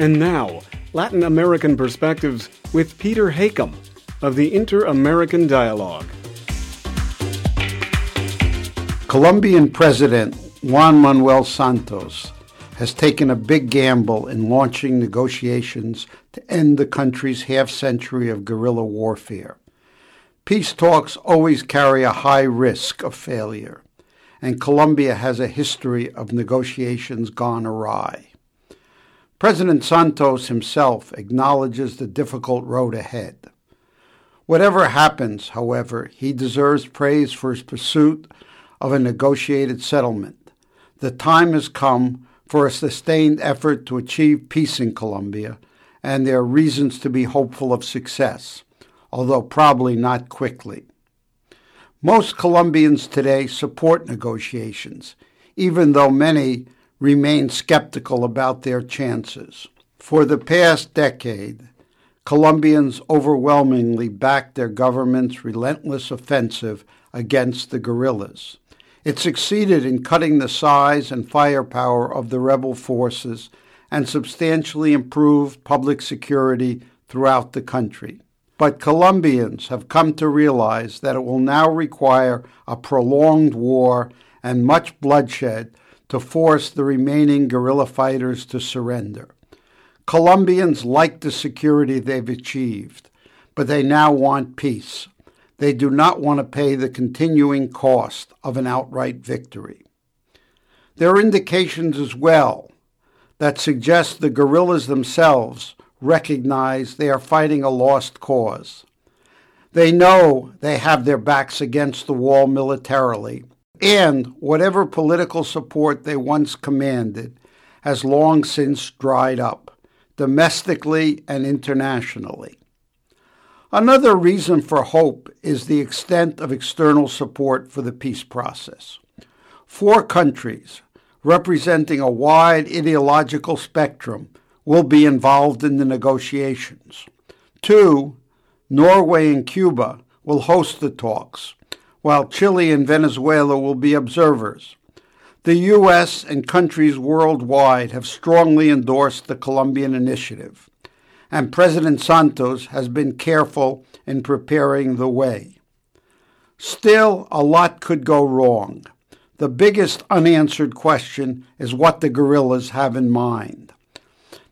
And now, Latin American Perspectives with Peter Hakim of the Inter American Dialogue. Colombian President Juan Manuel Santos has taken a big gamble in launching negotiations to end the country's half century of guerrilla warfare. Peace talks always carry a high risk of failure, and Colombia has a history of negotiations gone awry. President Santos himself acknowledges the difficult road ahead. Whatever happens, however, he deserves praise for his pursuit of a negotiated settlement. The time has come for a sustained effort to achieve peace in Colombia, and there are reasons to be hopeful of success, although probably not quickly. Most Colombians today support negotiations, even though many remain skeptical about their chances. For the past decade, Colombians overwhelmingly backed their government's relentless offensive against the guerrillas. It succeeded in cutting the size and firepower of the rebel forces and substantially improved public security throughout the country. But Colombians have come to realize that it will now require a prolonged war and much bloodshed to force the remaining guerrilla fighters to surrender. Colombians like the security they've achieved, but they now want peace. They do not want to pay the continuing cost of an outright victory. There are indications as well that suggest the guerrillas themselves recognize they are fighting a lost cause. They know they have their backs against the wall militarily, and whatever political support they once commanded has long since dried up, domestically and internationally. Another reason for hope is the extent of external support for the peace process. Four countries, representing a wide ideological spectrum, will be involved in the negotiations. Two, Norway and Cuba, will host the talks, while Chile and Venezuela will be observers. The U.S. and countries worldwide have strongly endorsed the Colombian initiative and President Santos has been careful in preparing the way. Still, a lot could go wrong. The biggest unanswered question is what the guerrillas have in mind.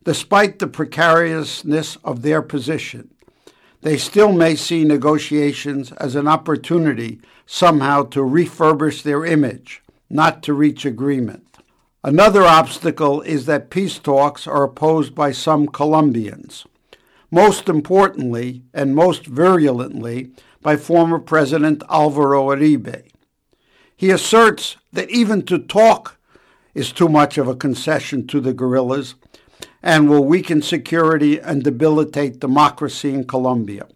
Despite the precariousness of their position, they still may see negotiations as an opportunity somehow to refurbish their image, not to reach agreement. Another obstacle is that peace talks are opposed by some Colombians most importantly and most virulently by former President Alvaro Uribe. He asserts that even to talk is too much of a concession to the guerrillas and will weaken security and debilitate democracy in Colombia.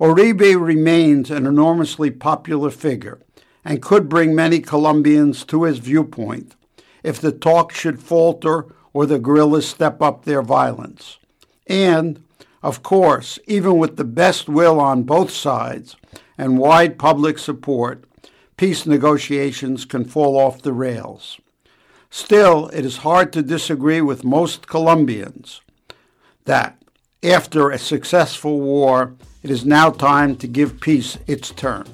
Uribe remains an enormously popular figure and could bring many Colombians to his viewpoint if the talk should falter or the guerrillas step up their violence. And of course, even with the best will on both sides and wide public support, peace negotiations can fall off the rails. Still, it is hard to disagree with most Colombians that after a successful war, it is now time to give peace its turn.